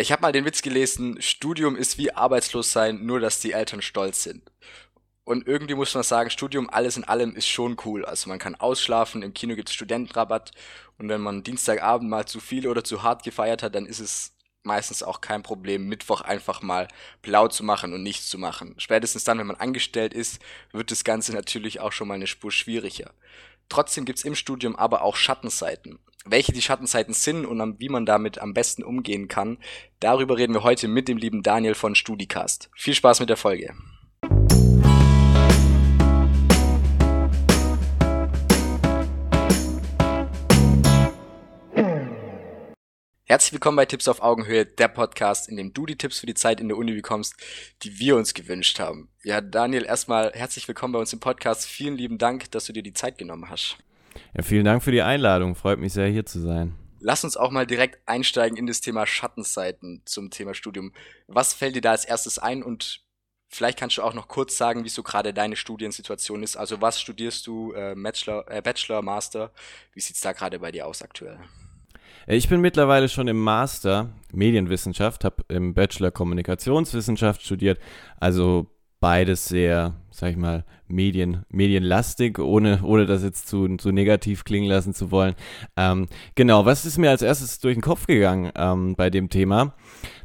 Ich habe mal den Witz gelesen, Studium ist wie arbeitslos sein, nur dass die Eltern stolz sind. Und irgendwie muss man sagen, Studium alles in allem ist schon cool. Also man kann ausschlafen, im Kino gibt's Studentenrabatt und wenn man Dienstagabend mal zu viel oder zu hart gefeiert hat, dann ist es meistens auch kein Problem, Mittwoch einfach mal blau zu machen und nichts zu machen. Spätestens dann, wenn man angestellt ist, wird das Ganze natürlich auch schon mal eine Spur schwieriger. Trotzdem gibt's im Studium aber auch Schattenseiten. Welche die Schattenseiten sind und wie man damit am besten umgehen kann, darüber reden wir heute mit dem lieben Daniel von Studicast. Viel Spaß mit der Folge. Herzlich willkommen bei Tipps auf Augenhöhe, der Podcast, in dem du die Tipps für die Zeit in der Uni bekommst, die wir uns gewünscht haben. Ja, Daniel, erstmal herzlich willkommen bei uns im Podcast. Vielen lieben Dank, dass du dir die Zeit genommen hast. Ja, vielen Dank für die Einladung. Freut mich sehr, hier zu sein. Lass uns auch mal direkt einsteigen in das Thema Schattenseiten zum Thema Studium. Was fällt dir da als erstes ein und vielleicht kannst du auch noch kurz sagen, wie so gerade deine Studiensituation ist. Also was studierst du, äh, Bachelor, äh, Bachelor, Master? Wie sieht's da gerade bei dir aus aktuell? Ich bin mittlerweile schon im Master Medienwissenschaft, habe im Bachelor Kommunikationswissenschaft studiert, also beides sehr, sag ich mal, Medien, medienlastig, ohne, ohne das jetzt zu, zu negativ klingen lassen zu wollen. Ähm, genau, was ist mir als erstes durch den Kopf gegangen ähm, bei dem Thema?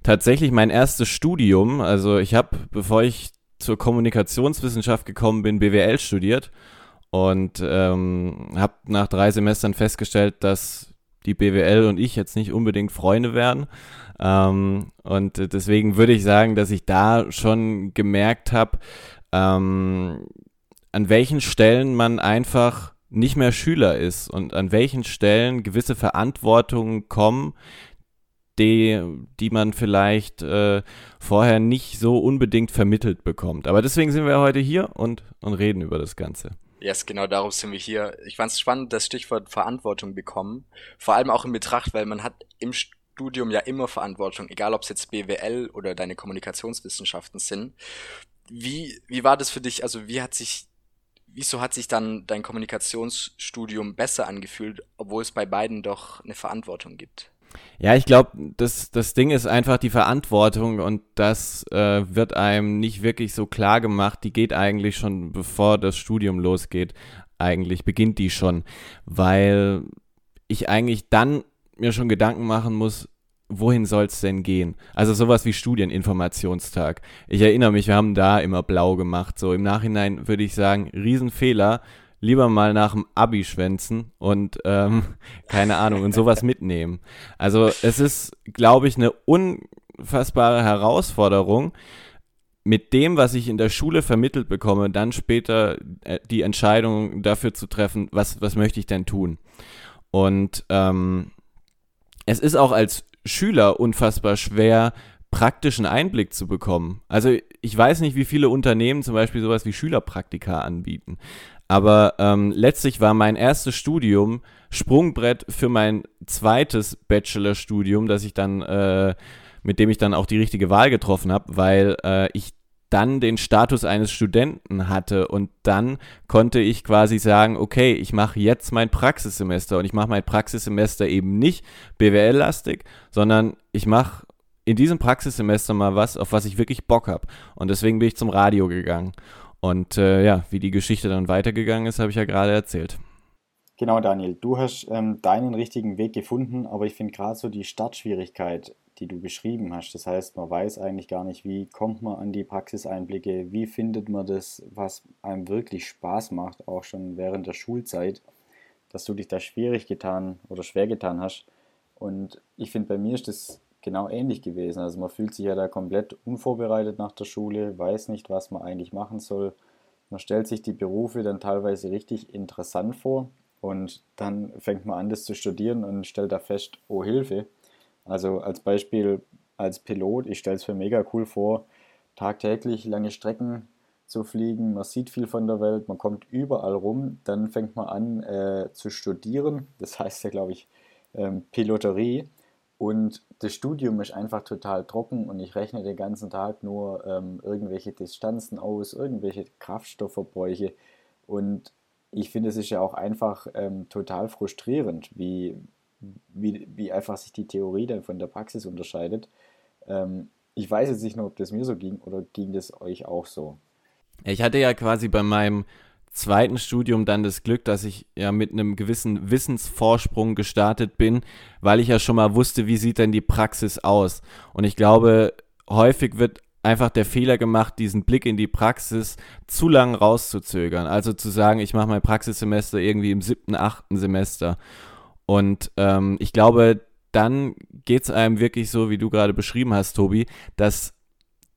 Tatsächlich mein erstes Studium, also ich habe, bevor ich zur Kommunikationswissenschaft gekommen bin, BWL studiert und ähm, habe nach drei Semestern festgestellt, dass die BWL und ich jetzt nicht unbedingt Freunde werden. Ähm, und deswegen würde ich sagen, dass ich da schon gemerkt habe, ähm, an welchen Stellen man einfach nicht mehr Schüler ist und an welchen Stellen gewisse Verantwortungen kommen, die, die man vielleicht äh, vorher nicht so unbedingt vermittelt bekommt. Aber deswegen sind wir heute hier und, und reden über das Ganze. Yes, genau darum sind wir hier. Ich fand es spannend, das Stichwort Verantwortung bekommen. Vor allem auch in Betracht, weil man hat im Studium ja immer Verantwortung, egal ob es jetzt BWL oder deine Kommunikationswissenschaften sind. Wie, wie war das für dich? Also wie hat sich, wieso hat sich dann dein Kommunikationsstudium besser angefühlt, obwohl es bei beiden doch eine Verantwortung gibt? Ja, ich glaube, das, das Ding ist einfach die Verantwortung und das äh, wird einem nicht wirklich so klar gemacht. Die geht eigentlich schon, bevor das Studium losgeht. Eigentlich beginnt die schon, weil ich eigentlich dann mir schon Gedanken machen muss, wohin soll es denn gehen? Also sowas wie Studieninformationstag. Ich erinnere mich, wir haben da immer blau gemacht. So im Nachhinein würde ich sagen, Riesenfehler lieber mal nach dem Abi schwänzen und ähm, keine Ahnung und sowas mitnehmen. Also es ist, glaube ich, eine unfassbare Herausforderung, mit dem, was ich in der Schule vermittelt bekomme, dann später äh, die Entscheidung dafür zu treffen, was, was möchte ich denn tun. Und ähm, es ist auch als Schüler unfassbar schwer, praktischen Einblick zu bekommen. Also ich weiß nicht, wie viele Unternehmen zum Beispiel sowas wie Schülerpraktika anbieten. Aber ähm, letztlich war mein erstes Studium Sprungbrett für mein zweites Bachelorstudium, das ich dann, äh, mit dem ich dann auch die richtige Wahl getroffen habe, weil äh, ich dann den Status eines Studenten hatte und dann konnte ich quasi sagen, okay, ich mache jetzt mein Praxissemester und ich mache mein Praxissemester eben nicht BWL-lastig, sondern ich mache in diesem Praxissemester mal was, auf was ich wirklich Bock habe. Und deswegen bin ich zum Radio gegangen. Und äh, ja, wie die Geschichte dann weitergegangen ist, habe ich ja gerade erzählt. Genau, Daniel, du hast ähm, deinen richtigen Weg gefunden, aber ich finde gerade so die Startschwierigkeit, die du beschrieben hast. Das heißt, man weiß eigentlich gar nicht, wie kommt man an die Praxiseinblicke, wie findet man das, was einem wirklich Spaß macht, auch schon während der Schulzeit, dass du dich da schwierig getan oder schwer getan hast. Und ich finde, bei mir ist das genau ähnlich gewesen. Also man fühlt sich ja da komplett unvorbereitet nach der Schule, weiß nicht, was man eigentlich machen soll. Man stellt sich die Berufe dann teilweise richtig interessant vor und dann fängt man an, das zu studieren und stellt da fest, oh Hilfe. Also als Beispiel als Pilot, ich stelle es mir mega cool vor, tagtäglich lange Strecken zu fliegen, man sieht viel von der Welt, man kommt überall rum, dann fängt man an äh, zu studieren, das heißt ja glaube ich ähm, Piloterie und das Studium ist einfach total trocken und ich rechne den ganzen Tag nur ähm, irgendwelche Distanzen aus, irgendwelche Kraftstoffverbräuche. Und ich finde, es ist ja auch einfach ähm, total frustrierend, wie, wie, wie einfach sich die Theorie dann von der Praxis unterscheidet. Ähm, ich weiß jetzt nicht nur, ob das mir so ging oder ging das euch auch so. Ich hatte ja quasi bei meinem zweiten Studium dann das Glück, dass ich ja mit einem gewissen Wissensvorsprung gestartet bin, weil ich ja schon mal wusste, wie sieht denn die Praxis aus. Und ich glaube, häufig wird einfach der Fehler gemacht, diesen Blick in die Praxis zu lang rauszuzögern. Also zu sagen, ich mache mein Praxissemester irgendwie im siebten, achten Semester. Und ähm, ich glaube, dann geht es einem wirklich so, wie du gerade beschrieben hast, Tobi, dass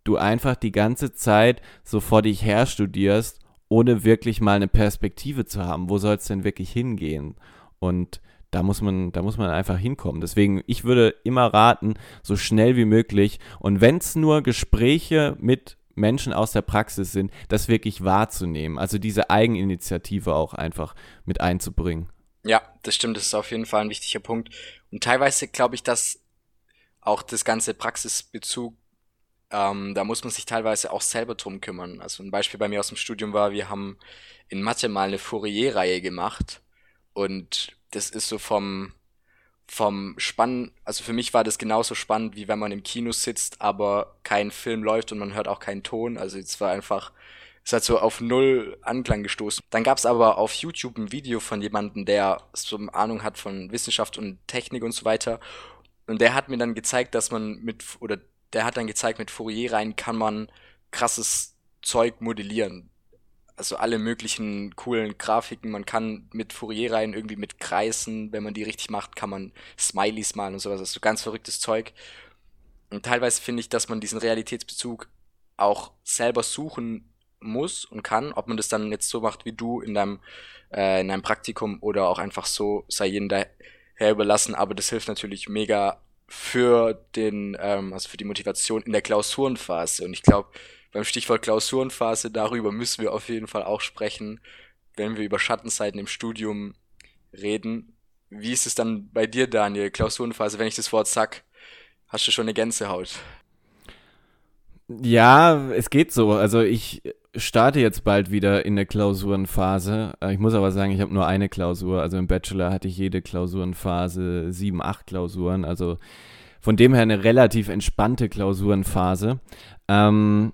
du einfach die ganze Zeit so vor dich her studierst ohne wirklich mal eine Perspektive zu haben. Wo soll es denn wirklich hingehen? Und da muss man, da muss man einfach hinkommen. Deswegen, ich würde immer raten, so schnell wie möglich. Und wenn es nur Gespräche mit Menschen aus der Praxis sind, das wirklich wahrzunehmen. Also diese Eigeninitiative auch einfach mit einzubringen. Ja, das stimmt. Das ist auf jeden Fall ein wichtiger Punkt. Und teilweise glaube ich, dass auch das ganze Praxisbezug ähm, da muss man sich teilweise auch selber drum kümmern. Also ein Beispiel bei mir aus dem Studium war, wir haben in Mathe mal eine Fourier-Reihe gemacht und das ist so vom, vom Spannend, also für mich war das genauso spannend, wie wenn man im Kino sitzt, aber kein Film läuft und man hört auch keinen Ton. Also es war einfach, es hat so auf null Anklang gestoßen. Dann gab es aber auf YouTube ein Video von jemandem, der so eine Ahnung hat von Wissenschaft und Technik und so weiter. Und der hat mir dann gezeigt, dass man mit, oder der hat dann gezeigt, mit Fourier rein kann man krasses Zeug modellieren. Also alle möglichen coolen Grafiken. Man kann mit Fourier rein irgendwie mit Kreisen, wenn man die richtig macht, kann man Smileys malen und sowas. Das ist so ganz verrücktes Zeug. Und teilweise finde ich, dass man diesen Realitätsbezug auch selber suchen muss und kann. Ob man das dann jetzt so macht wie du in deinem, äh, in deinem Praktikum oder auch einfach so sei jedem daher überlassen. Aber das hilft natürlich mega für den, ähm, also für die Motivation in der Klausurenphase. Und ich glaube, beim Stichwort Klausurenphase, darüber müssen wir auf jeden Fall auch sprechen, wenn wir über Schattenseiten im Studium reden. Wie ist es dann bei dir, Daniel? Klausurenphase, wenn ich das Wort sag, hast du schon eine Gänsehaut? Ja, es geht so. Also ich starte jetzt bald wieder in der Klausurenphase. Äh, ich muss aber sagen, ich habe nur eine Klausur. Also im Bachelor hatte ich jede Klausurenphase sieben, acht Klausuren. Also von dem her eine relativ entspannte Klausurenphase. Ähm,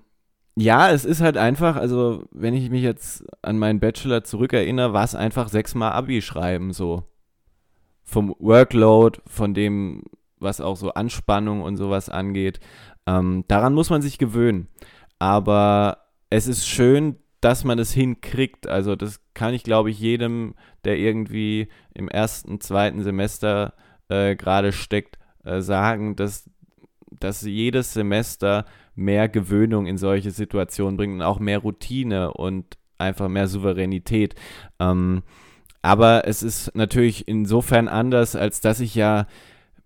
ja, es ist halt einfach, also wenn ich mich jetzt an meinen Bachelor zurückerinnere, war es einfach sechsmal Abi schreiben, so. Vom Workload, von dem, was auch so Anspannung und sowas angeht. Ähm, daran muss man sich gewöhnen. Aber es ist schön, dass man es hinkriegt. Also das kann ich, glaube ich, jedem, der irgendwie im ersten, zweiten Semester äh, gerade steckt, äh, sagen, dass, dass jedes Semester mehr Gewöhnung in solche Situationen bringt und auch mehr Routine und einfach mehr Souveränität. Ähm, aber es ist natürlich insofern anders, als dass ich ja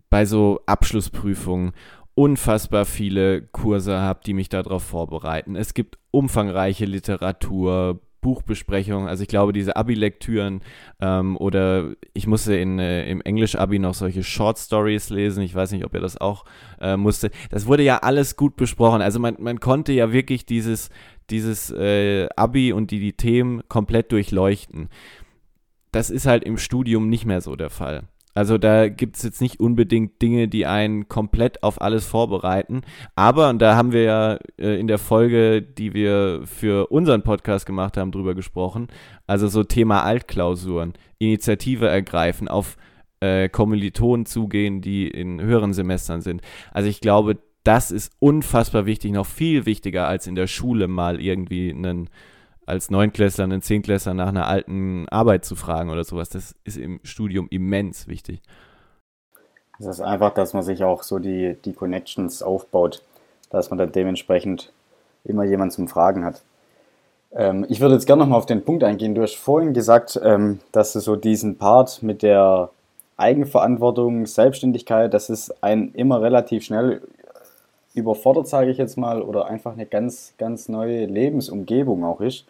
bei so Abschlussprüfungen unfassbar viele Kurse habe, die mich darauf vorbereiten. Es gibt umfangreiche Literatur, Buchbesprechungen, also ich glaube, diese Abi-Lektüren ähm, oder ich musste in, äh, im Englisch-Abi noch solche Short Stories lesen, ich weiß nicht, ob ihr das auch äh, musste. Das wurde ja alles gut besprochen, also man, man konnte ja wirklich dieses, dieses äh, Abi und die, die Themen komplett durchleuchten. Das ist halt im Studium nicht mehr so der Fall. Also da gibt es jetzt nicht unbedingt Dinge, die einen komplett auf alles vorbereiten. Aber, und da haben wir ja äh, in der Folge, die wir für unseren Podcast gemacht haben, drüber gesprochen, also so Thema Altklausuren, Initiative ergreifen, auf äh, Kommilitonen zugehen, die in höheren Semestern sind. Also ich glaube, das ist unfassbar wichtig, noch viel wichtiger als in der Schule mal irgendwie einen als Neunklässler, einen Zehntklässler nach einer alten Arbeit zu fragen oder sowas. Das ist im Studium immens wichtig. Das ist einfach, dass man sich auch so die, die Connections aufbaut, dass man dann dementsprechend immer jemanden zum Fragen hat. Ähm, ich würde jetzt gerne nochmal auf den Punkt eingehen. Du hast vorhin gesagt, ähm, dass du so diesen Part mit der Eigenverantwortung, Selbstständigkeit, das ist ein immer relativ schnell überfordert, sage ich jetzt mal, oder einfach eine ganz, ganz neue Lebensumgebung auch ist.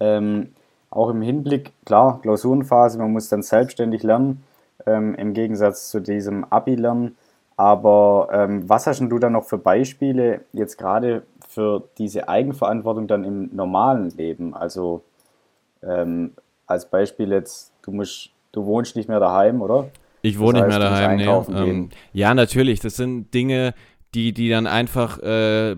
Ähm, auch im Hinblick, klar, Klausurenphase, man muss dann selbstständig lernen, ähm, im Gegensatz zu diesem Abi-Lernen. Aber ähm, was hast du dann noch für Beispiele jetzt gerade für diese Eigenverantwortung dann im normalen Leben? Also ähm, als Beispiel jetzt, du musst, du wohnst nicht mehr daheim, oder? Ich wohne das heißt, nicht mehr daheim. Nee. Ähm, ja, natürlich. Das sind Dinge, die, die dann einfach äh,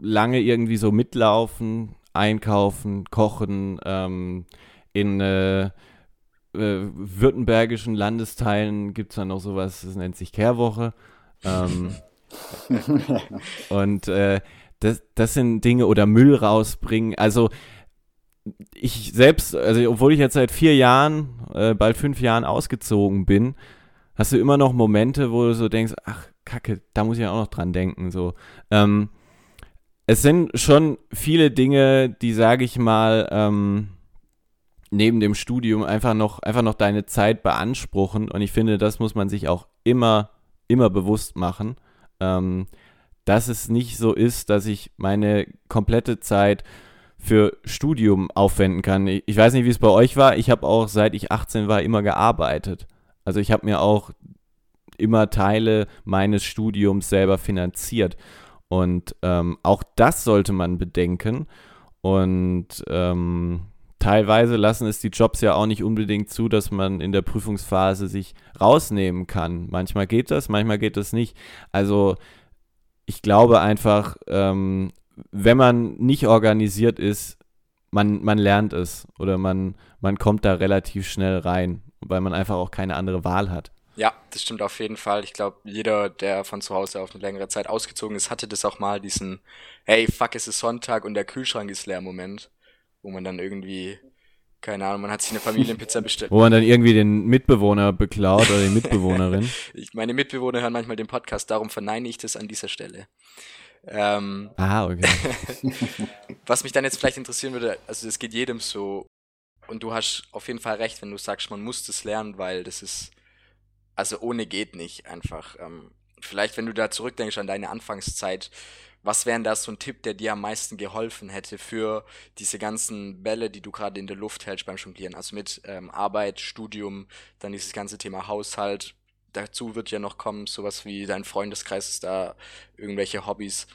lange irgendwie so mitlaufen, einkaufen, kochen, ähm, in äh, äh, württembergischen Landesteilen gibt es dann noch sowas, das nennt sich Kehrwoche. Ähm, und äh, das, das sind Dinge oder Müll rausbringen. Also ich selbst, also obwohl ich jetzt seit vier Jahren, äh, bald fünf Jahren ausgezogen bin, hast du immer noch Momente, wo du so denkst, ach Kacke, da muss ich auch noch dran denken. So, ähm, es sind schon viele Dinge, die, sage ich mal, ähm, neben dem Studium einfach noch, einfach noch deine Zeit beanspruchen. Und ich finde, das muss man sich auch immer, immer bewusst machen, ähm, dass es nicht so ist, dass ich meine komplette Zeit für Studium aufwenden kann. Ich, ich weiß nicht, wie es bei euch war. Ich habe auch, seit ich 18 war, immer gearbeitet. Also ich habe mir auch immer Teile meines Studiums selber finanziert. Und ähm, auch das sollte man bedenken. Und ähm, teilweise lassen es die Jobs ja auch nicht unbedingt zu, dass man in der Prüfungsphase sich rausnehmen kann. Manchmal geht das, manchmal geht das nicht. Also ich glaube einfach, ähm, wenn man nicht organisiert ist, man, man lernt es oder man, man kommt da relativ schnell rein, weil man einfach auch keine andere Wahl hat. Ja, das stimmt auf jeden Fall. Ich glaube, jeder, der von zu Hause auf eine längere Zeit ausgezogen ist, hatte das auch mal, diesen, hey, fuck, es ist Sonntag und der Kühlschrank ist leer Moment, wo man dann irgendwie, keine Ahnung, man hat sich eine Familienpizza bestellt. wo man dann irgendwie den Mitbewohner beklaut oder die Mitbewohnerin. ich, meine Mitbewohner hören manchmal den Podcast, darum verneine ich das an dieser Stelle. Ähm, ah, okay. was mich dann jetzt vielleicht interessieren würde, also es geht jedem so, und du hast auf jeden Fall recht, wenn du sagst, man muss das lernen, weil das ist also ohne geht nicht einfach. Ähm, vielleicht, wenn du da zurückdenkst an deine Anfangszeit, was wäre da so ein Tipp, der dir am meisten geholfen hätte für diese ganzen Bälle, die du gerade in der Luft hältst beim Jonglieren? Also mit ähm, Arbeit, Studium, dann dieses ganze Thema Haushalt. Dazu wird ja noch kommen, sowas wie dein Freundeskreis ist da, irgendwelche Hobbys.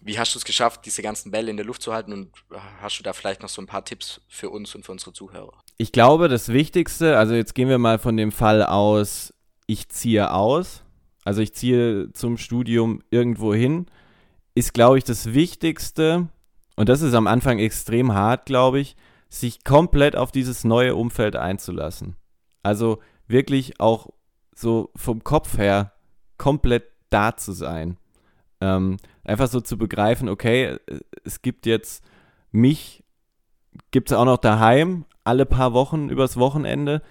Wie hast du es geschafft, diese ganzen Bälle in der Luft zu halten und hast du da vielleicht noch so ein paar Tipps für uns und für unsere Zuhörer? Ich glaube, das Wichtigste, also jetzt gehen wir mal von dem Fall aus, ich ziehe aus, also ich ziehe zum Studium irgendwo hin, ist, glaube ich, das Wichtigste, und das ist am Anfang extrem hart, glaube ich, sich komplett auf dieses neue Umfeld einzulassen. Also wirklich auch so vom Kopf her komplett da zu sein. Ähm, einfach so zu begreifen, okay, es gibt jetzt mich, gibt es auch noch daheim, alle paar Wochen übers Wochenende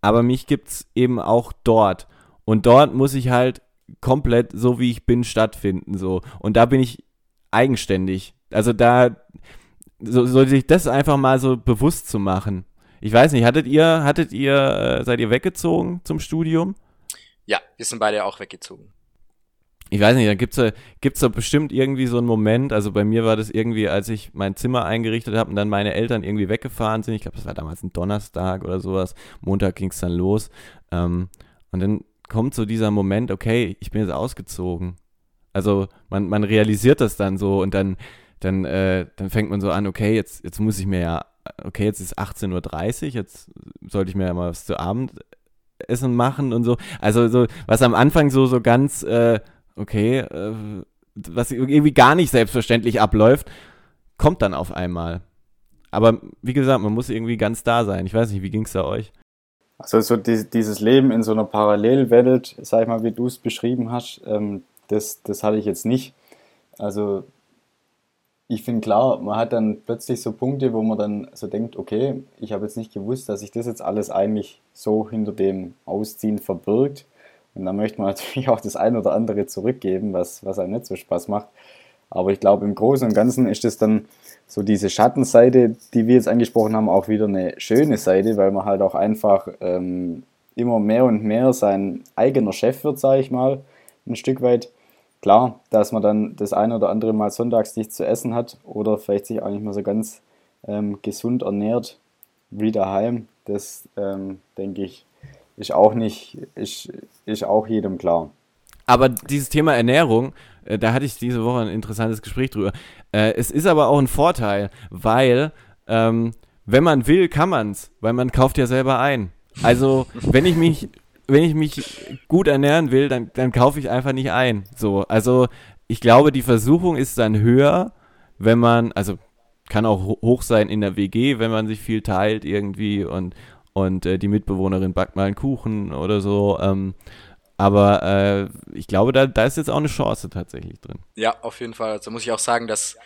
aber mich gibt es eben auch dort. Und dort muss ich halt komplett so wie ich bin stattfinden so und da bin ich eigenständig. Also da so, sollte sich das einfach mal so bewusst zu machen. Ich weiß nicht, hattet ihr hattet ihr äh, seid ihr weggezogen zum Studium? Ja, wir sind beide auch weggezogen ich weiß nicht, da gibt es gibt's da bestimmt irgendwie so einen Moment, also bei mir war das irgendwie, als ich mein Zimmer eingerichtet habe und dann meine Eltern irgendwie weggefahren sind, ich glaube, das war damals ein Donnerstag oder sowas, Montag ging es dann los ähm, und dann kommt so dieser Moment, okay, ich bin jetzt ausgezogen. Also man, man realisiert das dann so und dann, dann, äh, dann fängt man so an, okay, jetzt, jetzt muss ich mir ja, okay, jetzt ist 18.30 Uhr, jetzt sollte ich mir ja mal was zu Abendessen machen und so. Also so, was am Anfang so, so ganz äh, okay, äh, was irgendwie gar nicht selbstverständlich abläuft, kommt dann auf einmal. Aber wie gesagt, man muss irgendwie ganz da sein. Ich weiß nicht, wie ging es da euch? Also so die, dieses Leben in so einer Parallelwelt, sag ich mal, wie du es beschrieben hast, ähm, das, das hatte ich jetzt nicht. Also ich finde klar, man hat dann plötzlich so Punkte, wo man dann so denkt, okay, ich habe jetzt nicht gewusst, dass sich das jetzt alles eigentlich so hinter dem Ausziehen verbirgt. Und da möchte man natürlich auch das ein oder andere zurückgeben, was, was einem nicht so Spaß macht. Aber ich glaube, im Großen und Ganzen ist es dann so diese Schattenseite, die wir jetzt angesprochen haben, auch wieder eine schöne Seite, weil man halt auch einfach ähm, immer mehr und mehr sein eigener Chef wird, sage ich mal, ein Stück weit. Klar, dass man dann das ein oder andere Mal sonntags nichts zu essen hat oder vielleicht sich auch nicht mehr so ganz ähm, gesund ernährt wie daheim, das ähm, denke ich, ist auch nicht, ist, ist auch jedem klar. Aber dieses Thema Ernährung, äh, da hatte ich diese Woche ein interessantes Gespräch drüber. Äh, es ist aber auch ein Vorteil, weil ähm, wenn man will, kann man es, weil man kauft ja selber ein. Also wenn ich mich wenn ich mich gut ernähren will, dann, dann kaufe ich einfach nicht ein. So, also ich glaube, die Versuchung ist dann höher, wenn man, also kann auch hoch sein in der WG, wenn man sich viel teilt irgendwie und, und äh, die Mitbewohnerin backt mal einen Kuchen oder so. Ähm, aber äh, ich glaube, da, da ist jetzt auch eine Chance tatsächlich drin. Ja, auf jeden Fall. Also muss ich auch sagen, dass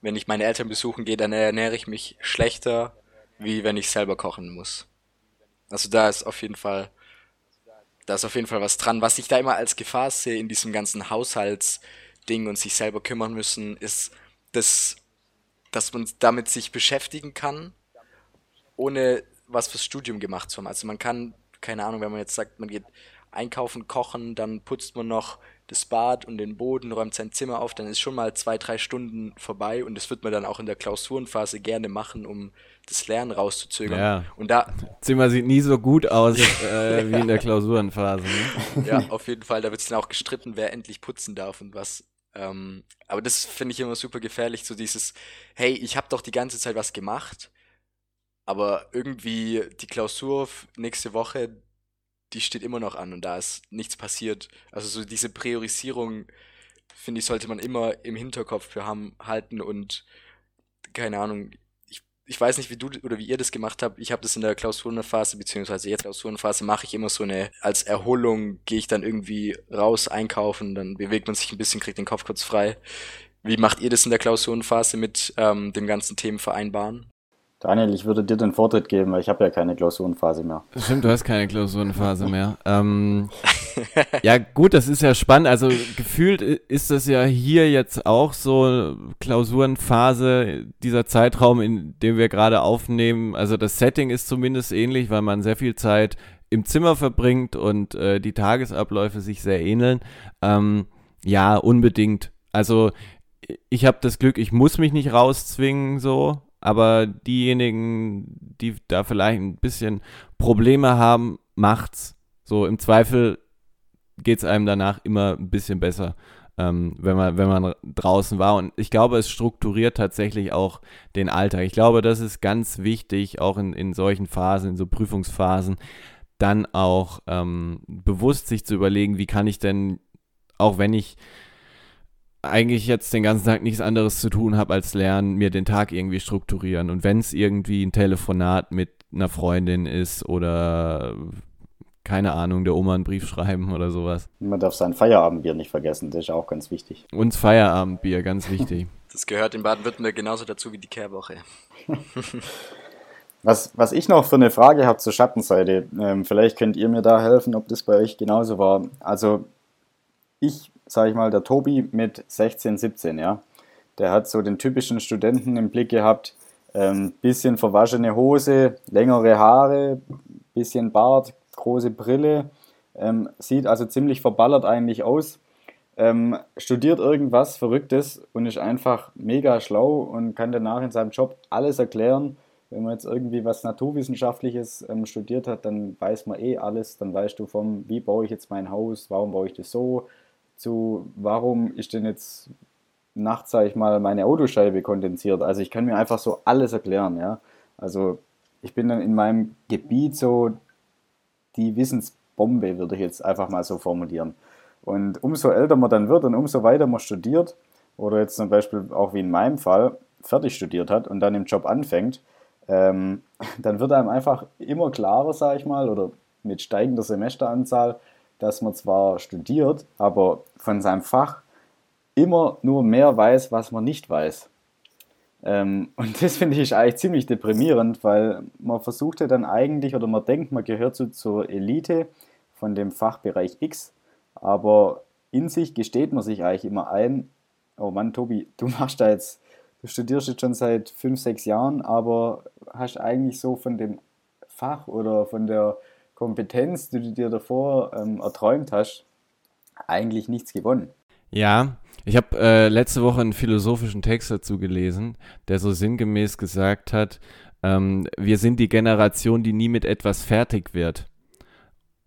wenn ich meine Eltern besuchen gehe, dann ernähre ich mich schlechter, wie wenn ich selber kochen muss. Also da ist auf jeden Fall, da ist auf jeden Fall was dran. Was ich da immer als Gefahr sehe in diesem ganzen Haushaltsding und sich selber kümmern müssen, ist, dass, dass man damit sich beschäftigen kann, ohne was fürs Studium gemacht zu haben. Also man kann, keine Ahnung, wenn man jetzt sagt, man geht einkaufen, kochen, dann putzt man noch das Bad und den Boden, räumt sein Zimmer auf, dann ist schon mal zwei, drei Stunden vorbei und das wird man dann auch in der Klausurenphase gerne machen, um das Lernen rauszuzögern. Ja. Und da. Zimmer sieht nie so gut aus äh, wie in der Klausurenphase. Ne? Ja, auf jeden Fall. Da wird es dann auch gestritten, wer endlich putzen darf und was. Ähm, aber das finde ich immer super gefährlich, so dieses, hey, ich habe doch die ganze Zeit was gemacht, aber irgendwie die Klausur nächste Woche, die steht immer noch an und da ist nichts passiert. Also so diese Priorisierung, finde ich, sollte man immer im Hinterkopf für haben, halten und keine Ahnung, ich, ich weiß nicht, wie du oder wie ihr das gemacht habt. Ich habe das in der Klausurenphase, beziehungsweise jetzt Klausurenphase, mache ich immer so eine, als Erholung gehe ich dann irgendwie raus einkaufen, dann bewegt man sich ein bisschen, kriegt den Kopf kurz frei. Wie macht ihr das in der Klausurenphase mit ähm, dem ganzen Themen vereinbaren? Daniel, ich würde dir den Vortritt geben, weil ich habe ja keine Klausurenphase mehr. Stimmt, du hast keine Klausurenphase mehr. Ähm, ja, gut, das ist ja spannend. Also gefühlt ist das ja hier jetzt auch so Klausurenphase, dieser Zeitraum, in dem wir gerade aufnehmen. Also das Setting ist zumindest ähnlich, weil man sehr viel Zeit im Zimmer verbringt und äh, die Tagesabläufe sich sehr ähneln. Ähm, ja, unbedingt. Also ich habe das Glück, ich muss mich nicht rauszwingen so. Aber diejenigen, die da vielleicht ein bisschen Probleme haben, macht's. So im Zweifel geht es einem danach immer ein bisschen besser, ähm, wenn, man, wenn man draußen war. Und ich glaube, es strukturiert tatsächlich auch den Alltag. Ich glaube, das ist ganz wichtig, auch in, in solchen Phasen, in so Prüfungsphasen, dann auch ähm, bewusst sich zu überlegen, wie kann ich denn, auch wenn ich eigentlich jetzt den ganzen Tag nichts anderes zu tun habe als lernen, mir den Tag irgendwie strukturieren. Und wenn es irgendwie ein Telefonat mit einer Freundin ist oder keine Ahnung, der Oma einen Brief schreiben oder sowas. Man darf sein Feierabendbier nicht vergessen, das ist auch ganz wichtig. Uns Feierabendbier, ganz wichtig. Das gehört in Baden-Württemberg genauso dazu wie die Kehrwoche. was, was ich noch für eine Frage habe zur Schattenseite, ähm, vielleicht könnt ihr mir da helfen, ob das bei euch genauso war. Also ich sage ich mal, der Tobi mit 16, 17, ja. Der hat so den typischen Studenten im Blick gehabt, ähm, bisschen verwaschene Hose, längere Haare, bisschen Bart, große Brille, ähm, sieht also ziemlich verballert eigentlich aus, ähm, studiert irgendwas Verrücktes und ist einfach mega schlau und kann danach in seinem Job alles erklären. Wenn man jetzt irgendwie was Naturwissenschaftliches ähm, studiert hat, dann weiß man eh alles. Dann weißt du vom, wie baue ich jetzt mein Haus, warum baue ich das so, zu, warum ist denn jetzt nachts, sage ich mal, meine Autoscheibe kondensiert. Also ich kann mir einfach so alles erklären, ja. Also ich bin dann in meinem Gebiet so die Wissensbombe, würde ich jetzt einfach mal so formulieren. Und umso älter man dann wird und umso weiter man studiert, oder jetzt zum Beispiel auch wie in meinem Fall, fertig studiert hat und dann im Job anfängt, ähm, dann wird einem einfach immer klarer, sage ich mal, oder mit steigender Semesteranzahl, dass man zwar studiert, aber von seinem Fach immer nur mehr weiß, was man nicht weiß. Ähm, und das finde ich eigentlich ziemlich deprimierend, weil man versucht ja dann eigentlich oder man denkt, man gehört so zur Elite von dem Fachbereich X, aber in sich gesteht man sich eigentlich immer ein, oh Mann, Tobi, du machst da jetzt, du studierst jetzt schon seit fünf, sechs Jahren, aber hast eigentlich so von dem Fach oder von der Kompetenz, die du dir davor ähm, erträumt hast, eigentlich nichts gewonnen. Ja, ich habe äh, letzte Woche einen philosophischen Text dazu gelesen, der so sinngemäß gesagt hat, ähm, wir sind die Generation, die nie mit etwas fertig wird.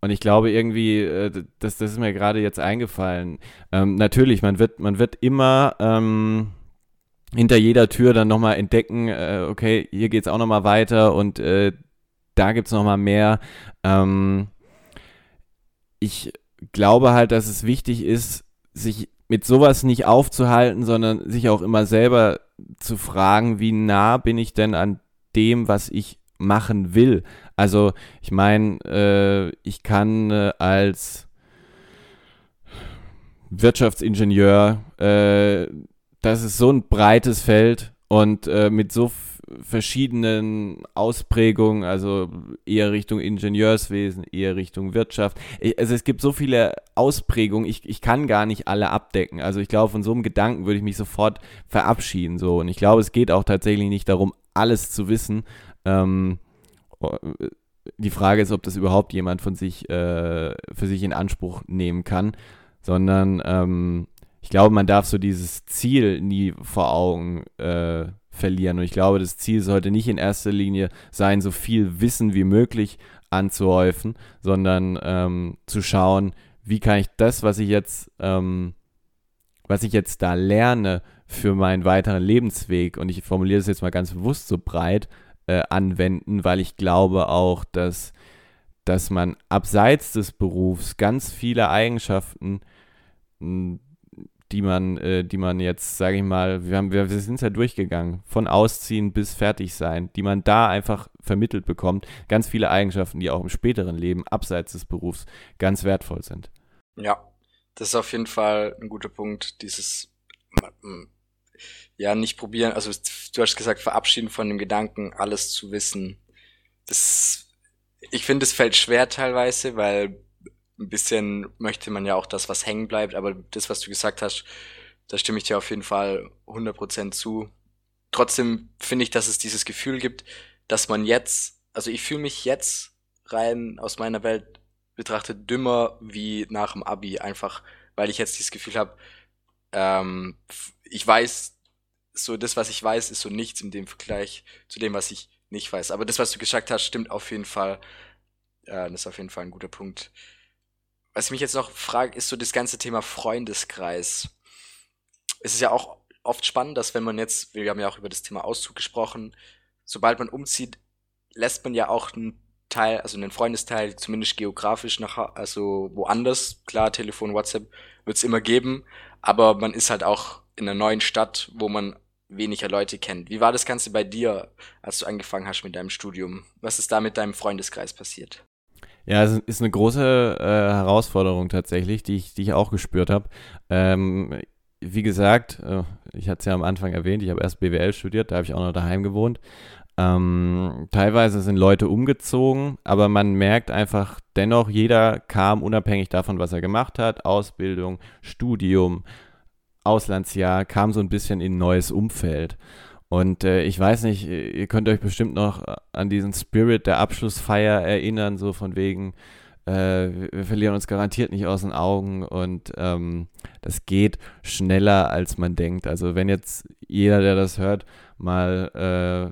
Und ich glaube irgendwie, äh, das, das ist mir gerade jetzt eingefallen. Ähm, natürlich, man wird, man wird immer ähm, hinter jeder Tür dann nochmal entdecken, äh, okay, hier geht es auch nochmal weiter und äh, da gibt es nochmal mehr. Ähm, ich glaube halt, dass es wichtig ist, sich mit sowas nicht aufzuhalten, sondern sich auch immer selber zu fragen, wie nah bin ich denn an dem, was ich machen will. Also ich meine, äh, ich kann äh, als Wirtschaftsingenieur, äh, das ist so ein breites Feld und äh, mit so verschiedenen Ausprägungen, also eher Richtung Ingenieurswesen, eher Richtung Wirtschaft. Also es gibt so viele Ausprägungen, ich, ich kann gar nicht alle abdecken. Also ich glaube, von so einem Gedanken würde ich mich sofort verabschieden. So. Und ich glaube, es geht auch tatsächlich nicht darum, alles zu wissen. Ähm, die Frage ist, ob das überhaupt jemand von sich äh, für sich in Anspruch nehmen kann, sondern ähm, ich glaube, man darf so dieses Ziel nie vor Augen äh, verlieren. Und ich glaube, das Ziel sollte nicht in erster Linie sein, so viel Wissen wie möglich anzuhäufen, sondern ähm, zu schauen, wie kann ich das, was ich jetzt, ähm, was ich jetzt da lerne, für meinen weiteren Lebensweg, und ich formuliere das jetzt mal ganz bewusst so breit, äh, anwenden, weil ich glaube auch, dass, dass man abseits des Berufs ganz viele Eigenschaften die man, äh, die man jetzt, sage ich mal, wir, haben, wir, wir sind ja durchgegangen, von Ausziehen bis fertig sein, die man da einfach vermittelt bekommt. Ganz viele Eigenschaften, die auch im späteren Leben, abseits des Berufs, ganz wertvoll sind. Ja, das ist auf jeden Fall ein guter Punkt, dieses, ja, nicht probieren, also du hast gesagt, verabschieden von dem Gedanken, alles zu wissen. Das, ich finde, es fällt schwer teilweise, weil ein bisschen möchte man ja auch das, was hängen bleibt, aber das, was du gesagt hast, da stimme ich dir auf jeden Fall 100% zu. Trotzdem finde ich, dass es dieses Gefühl gibt, dass man jetzt, also ich fühle mich jetzt rein aus meiner Welt betrachtet dümmer wie nach dem Abi, einfach weil ich jetzt dieses Gefühl habe, ähm, ich weiß, so das, was ich weiß, ist so nichts in dem Vergleich zu dem, was ich nicht weiß. Aber das, was du gesagt hast, stimmt auf jeden Fall. Äh, das ist auf jeden Fall ein guter Punkt was ich mich jetzt noch frage, ist so das ganze Thema Freundeskreis. Es ist ja auch oft spannend, dass wenn man jetzt, wir haben ja auch über das Thema Auszug gesprochen, sobald man umzieht, lässt man ja auch einen Teil, also einen Freundesteil, zumindest geografisch nach, also woanders. Klar, Telefon, WhatsApp wird es immer geben, aber man ist halt auch in einer neuen Stadt, wo man weniger Leute kennt. Wie war das Ganze bei dir, als du angefangen hast mit deinem Studium? Was ist da mit deinem Freundeskreis passiert? Ja, es ist eine große äh, Herausforderung tatsächlich, die ich, die ich auch gespürt habe. Ähm, wie gesagt, äh, ich hatte es ja am Anfang erwähnt, ich habe erst BWL studiert, da habe ich auch noch daheim gewohnt. Ähm, teilweise sind Leute umgezogen, aber man merkt einfach dennoch, jeder kam unabhängig davon, was er gemacht hat, Ausbildung, Studium, Auslandsjahr, kam so ein bisschen in ein neues Umfeld. Und äh, ich weiß nicht, ihr könnt euch bestimmt noch an diesen Spirit der Abschlussfeier erinnern, so von wegen, äh, wir verlieren uns garantiert nicht aus den Augen und ähm, das geht schneller, als man denkt. Also wenn jetzt jeder, der das hört, mal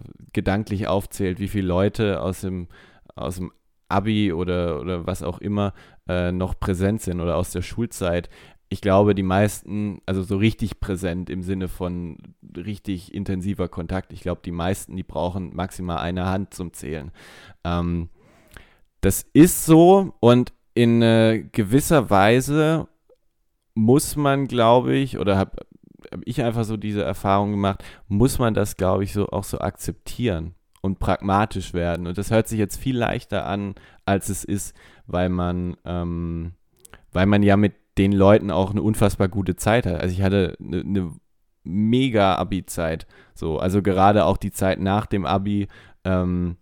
äh, gedanklich aufzählt, wie viele Leute aus dem, aus dem Abi oder, oder was auch immer äh, noch präsent sind oder aus der Schulzeit, ich glaube, die meisten, also so richtig präsent im Sinne von richtig intensiver Kontakt, ich glaube, die meisten, die brauchen maximal eine Hand zum Zählen. Ähm, das ist so und in äh, gewisser Weise muss man, glaube ich, oder habe hab ich einfach so diese Erfahrung gemacht, muss man das, glaube ich, so auch so akzeptieren und pragmatisch werden. Und das hört sich jetzt viel leichter an, als es ist, weil man, ähm, weil man ja mit den Leuten auch eine unfassbar gute Zeit hat. Also ich hatte eine, eine mega Abi-Zeit. So, also gerade auch die Zeit nach dem Abi. Ähm,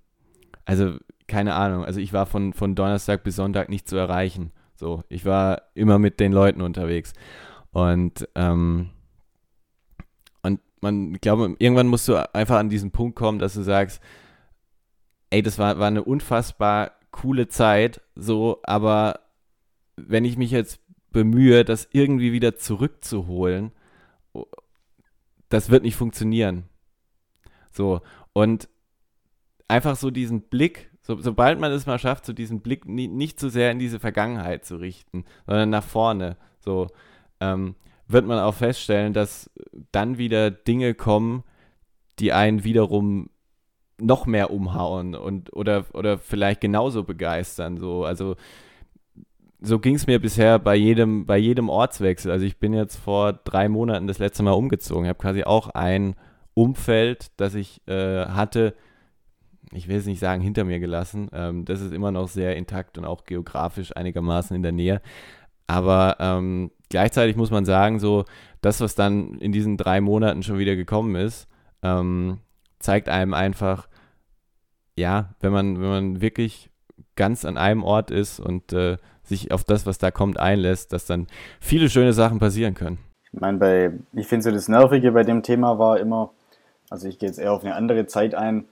also keine Ahnung. Also ich war von, von Donnerstag bis Sonntag nicht zu erreichen. So, ich war immer mit den Leuten unterwegs. Und ähm, und man, ich glaube, irgendwann musst du einfach an diesen Punkt kommen, dass du sagst, ey, das war, war eine unfassbar coole Zeit, so, aber wenn ich mich jetzt bemühe, das irgendwie wieder zurückzuholen, das wird nicht funktionieren. So, und einfach so diesen Blick, so, sobald man es mal schafft, so diesen Blick nie, nicht zu so sehr in diese Vergangenheit zu richten, sondern nach vorne, so, ähm, wird man auch feststellen, dass dann wieder Dinge kommen, die einen wiederum noch mehr umhauen und oder, oder vielleicht genauso begeistern. So. Also so ging es mir bisher bei jedem, bei jedem Ortswechsel. Also ich bin jetzt vor drei Monaten das letzte Mal umgezogen. Ich habe quasi auch ein Umfeld, das ich äh, hatte, ich will es nicht sagen, hinter mir gelassen. Ähm, das ist immer noch sehr intakt und auch geografisch einigermaßen in der Nähe. Aber ähm, gleichzeitig muss man sagen, so das, was dann in diesen drei Monaten schon wieder gekommen ist, ähm, zeigt einem einfach, ja, wenn man, wenn man wirklich ganz an einem Ort ist und äh, sich auf das, was da kommt, einlässt, dass dann viele schöne Sachen passieren können. Ich meine, bei, ich finde so das Nervige bei dem Thema war immer, also ich gehe jetzt eher auf eine andere Zeit ein.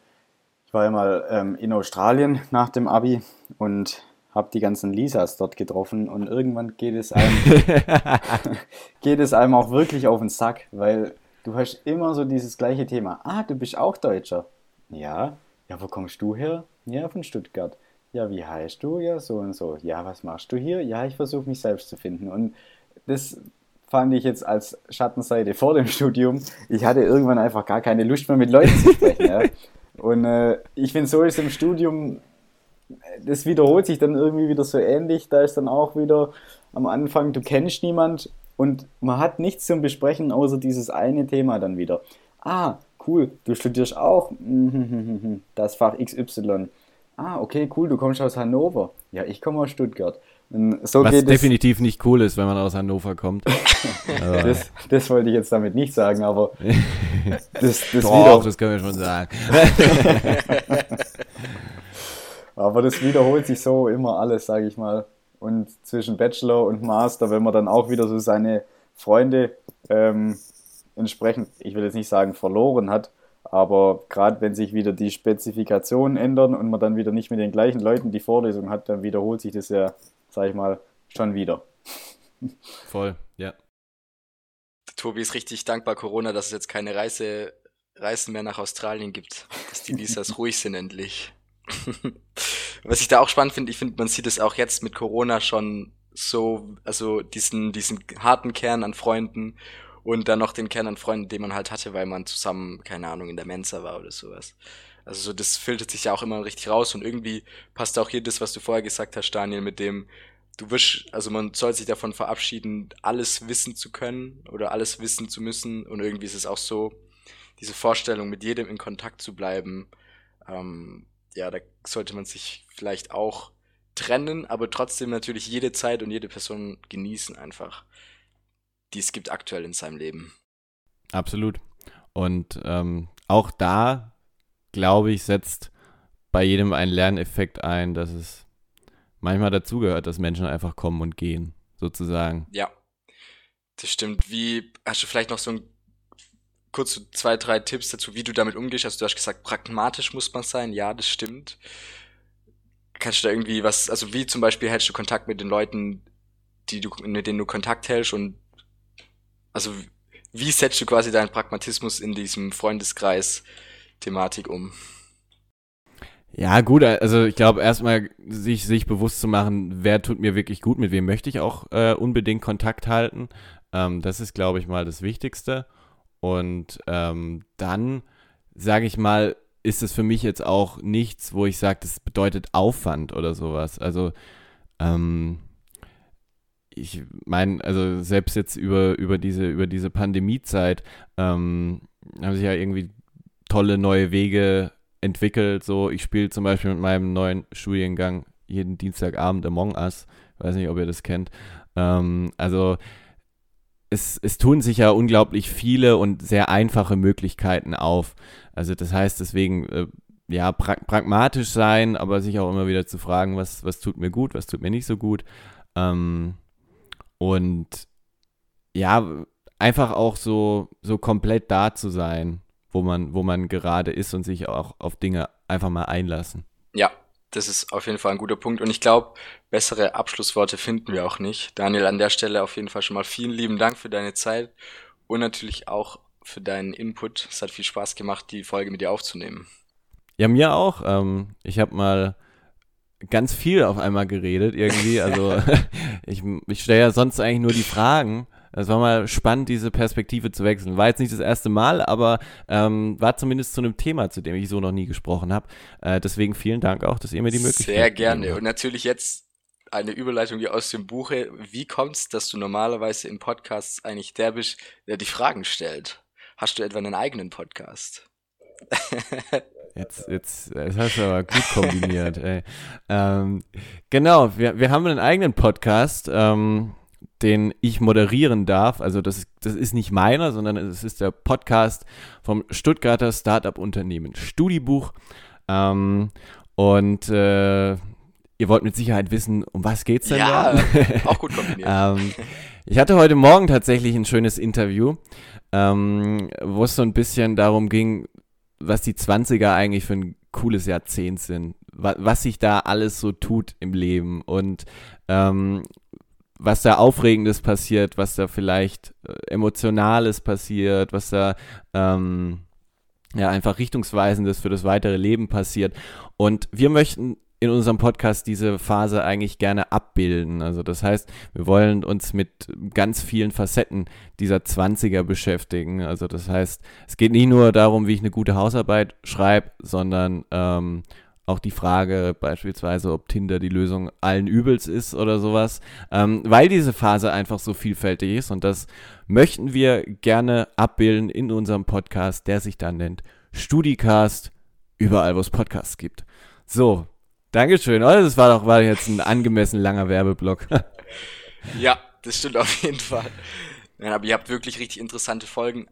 Ich war ja mal ähm, in Australien nach dem Abi und habe die ganzen Lisas dort getroffen und irgendwann geht es einem, geht es einem auch wirklich auf den Sack, weil du hast immer so dieses gleiche Thema. Ah, du bist auch Deutscher. Ja. Ja, wo kommst du her? Ja, von Stuttgart. Ja, wie heißt du? Ja, so und so. Ja, was machst du hier? Ja, ich versuche mich selbst zu finden. Und das fand ich jetzt als Schattenseite vor dem Studium. Ich hatte irgendwann einfach gar keine Lust mehr mit Leuten zu sprechen. ja. Und äh, ich finde, so ist im Studium, das wiederholt sich dann irgendwie wieder so ähnlich. Da ist dann auch wieder am Anfang, du kennst niemand und man hat nichts zum Besprechen, außer dieses eine Thema dann wieder. Ah, cool, du studierst auch das Fach XY. Ah, okay, cool, du kommst aus Hannover. Ja, ich komme aus Stuttgart. So Was definitiv nicht cool ist, wenn man aus Hannover kommt. das, das, wollte ich jetzt damit nicht sagen, aber das, das Doch, das können wir schon sagen. aber das wiederholt sich so immer alles, sage ich mal. Und zwischen Bachelor und Master, wenn man dann auch wieder so seine Freunde ähm, entsprechend, ich will jetzt nicht sagen verloren hat, aber gerade wenn sich wieder die Spezifikationen ändern und man dann wieder nicht mit den gleichen Leuten die Vorlesung hat, dann wiederholt sich das ja sag ich mal, schon wieder. Voll, ja. Tobi ist richtig dankbar Corona, dass es jetzt keine Reise, Reisen mehr nach Australien gibt. Dass die Visas ruhig sind endlich. Was ich da auch spannend finde, ich finde, man sieht es auch jetzt mit Corona schon so, also diesen, diesen harten Kern an Freunden und dann noch den Kern an Freunden, den man halt hatte, weil man zusammen, keine Ahnung, in der Mensa war oder sowas. Also so, das filtert sich ja auch immer richtig raus und irgendwie passt auch hier das, was du vorher gesagt hast, Daniel, mit dem, du wirst, also man soll sich davon verabschieden, alles wissen zu können oder alles wissen zu müssen und irgendwie ist es auch so, diese Vorstellung, mit jedem in Kontakt zu bleiben, ähm, ja, da sollte man sich vielleicht auch trennen, aber trotzdem natürlich jede Zeit und jede Person genießen einfach, die es gibt aktuell in seinem Leben. Absolut. Und ähm, auch da glaube ich, setzt bei jedem einen Lerneffekt ein, dass es manchmal dazugehört, dass Menschen einfach kommen und gehen, sozusagen. Ja, das stimmt. Wie, hast du vielleicht noch so ein kurz zwei, drei Tipps dazu, wie du damit umgehst? Also du hast gesagt, pragmatisch muss man sein. Ja, das stimmt. Kannst du da irgendwie was, also wie zum Beispiel hältst du Kontakt mit den Leuten, die du, mit denen du Kontakt hältst und also wie setzt du quasi deinen Pragmatismus in diesem Freundeskreis Thematik um. Ja, gut, also ich glaube erstmal sich, sich bewusst zu machen, wer tut mir wirklich gut, mit wem möchte ich auch äh, unbedingt Kontakt halten. Ähm, das ist, glaube ich, mal das Wichtigste. Und ähm, dann, sage ich mal, ist es für mich jetzt auch nichts, wo ich sage, das bedeutet Aufwand oder sowas. Also, ähm, ich meine, also selbst jetzt über, über diese, über diese Pandemiezeit ähm, haben sich ja irgendwie tolle neue Wege entwickelt. So, ich spiele zum Beispiel mit meinem neuen Studiengang jeden Dienstagabend Among Us. Weiß nicht, ob ihr das kennt. Ähm, also es, es tun sich ja unglaublich viele und sehr einfache Möglichkeiten auf. Also das heißt deswegen, äh, ja, pra pragmatisch sein, aber sich auch immer wieder zu fragen, was, was tut mir gut, was tut mir nicht so gut. Ähm, und ja, einfach auch so, so komplett da zu sein wo man, wo man gerade ist und sich auch auf Dinge einfach mal einlassen. Ja, das ist auf jeden Fall ein guter Punkt. Und ich glaube, bessere Abschlussworte finden wir auch nicht. Daniel, an der Stelle auf jeden Fall schon mal vielen lieben Dank für deine Zeit und natürlich auch für deinen Input. Es hat viel Spaß gemacht, die Folge mit dir aufzunehmen. Ja, mir auch. Ähm, ich habe mal ganz viel auf einmal geredet irgendwie. Also ich, ich stelle ja sonst eigentlich nur die Fragen es war mal spannend, diese Perspektive zu wechseln. War jetzt nicht das erste Mal, aber ähm, war zumindest zu einem Thema, zu dem ich so noch nie gesprochen habe. Äh, deswegen vielen Dank auch, dass ihr mir die Möglichkeit Sehr gerne. Und natürlich jetzt eine Überleitung wie aus dem Buche. Wie kommt's, dass du normalerweise in Podcasts eigentlich der bist, der die Fragen stellt? Hast du etwa einen eigenen Podcast? Jetzt, jetzt, das hast du aber gut kombiniert, ey. Ähm, genau, wir, wir haben einen eigenen Podcast, ähm, den ich moderieren darf. Also das, das ist nicht meiner, sondern es ist der Podcast vom Stuttgarter Startup-Unternehmen Studibuch. Ähm, und äh, ihr wollt mit Sicherheit wissen, um was geht's denn Ja, da? auch gut kombiniert. ähm, ich hatte heute Morgen tatsächlich ein schönes Interview, ähm, wo es so ein bisschen darum ging, was die 20er eigentlich für ein cooles Jahrzehnt sind, wa was sich da alles so tut im Leben und ähm, was da Aufregendes passiert, was da vielleicht äh, Emotionales passiert, was da ähm, ja einfach Richtungsweisendes für das weitere Leben passiert. Und wir möchten in unserem Podcast diese Phase eigentlich gerne abbilden. Also das heißt, wir wollen uns mit ganz vielen Facetten dieser 20er beschäftigen. Also das heißt, es geht nicht nur darum, wie ich eine gute Hausarbeit schreibe, sondern ähm, auch die Frage beispielsweise, ob Tinder die Lösung allen Übels ist oder sowas, ähm, weil diese Phase einfach so vielfältig ist und das möchten wir gerne abbilden in unserem Podcast, der sich dann nennt Studicast, überall wo es Podcasts gibt. So, Dankeschön. Oh, das war doch war jetzt ein angemessen langer Werbeblock. Ja, das stimmt auf jeden Fall. Nein, aber ihr habt wirklich richtig interessante Folgen.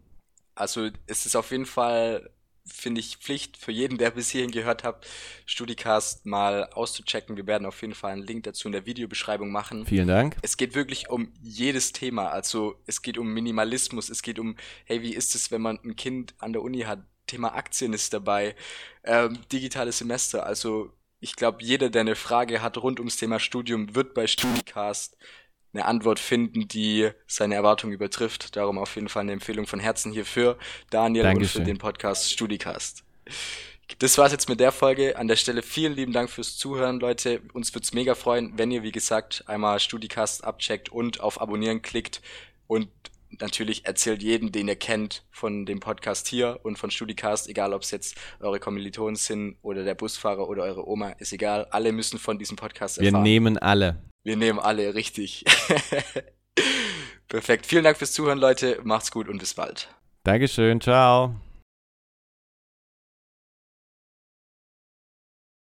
Also es ist auf jeden Fall, finde ich, Pflicht für jeden, der bis hierhin gehört hat, Studicast mal auszuchecken. Wir werden auf jeden Fall einen Link dazu in der Videobeschreibung machen. Vielen Dank. Es geht wirklich um jedes Thema. Also es geht um Minimalismus, es geht um, hey, wie ist es, wenn man ein Kind an der Uni hat? Thema Aktien ist dabei, ähm, digitales Semester. Also ich glaube, jeder, der eine Frage hat rund ums Thema Studium, wird bei Studicast eine Antwort finden, die seine Erwartungen übertrifft. Darum auf jeden Fall eine Empfehlung von Herzen hier für Daniel Dankeschön. und für den Podcast Studicast. Das war's jetzt mit der Folge. An der Stelle vielen lieben Dank fürs Zuhören, Leute. Uns wird's mega freuen, wenn ihr, wie gesagt, einmal Studicast abcheckt und auf Abonnieren klickt und natürlich erzählt jeden, den ihr kennt, von dem Podcast hier und von Studicast, egal ob es jetzt eure Kommilitonen sind oder der Busfahrer oder eure Oma, ist egal. Alle müssen von diesem Podcast Wir erfahren. nehmen alle. Wir nehmen alle, richtig. Perfekt. Vielen Dank fürs Zuhören, Leute. Macht's gut und bis bald. Dankeschön. Ciao.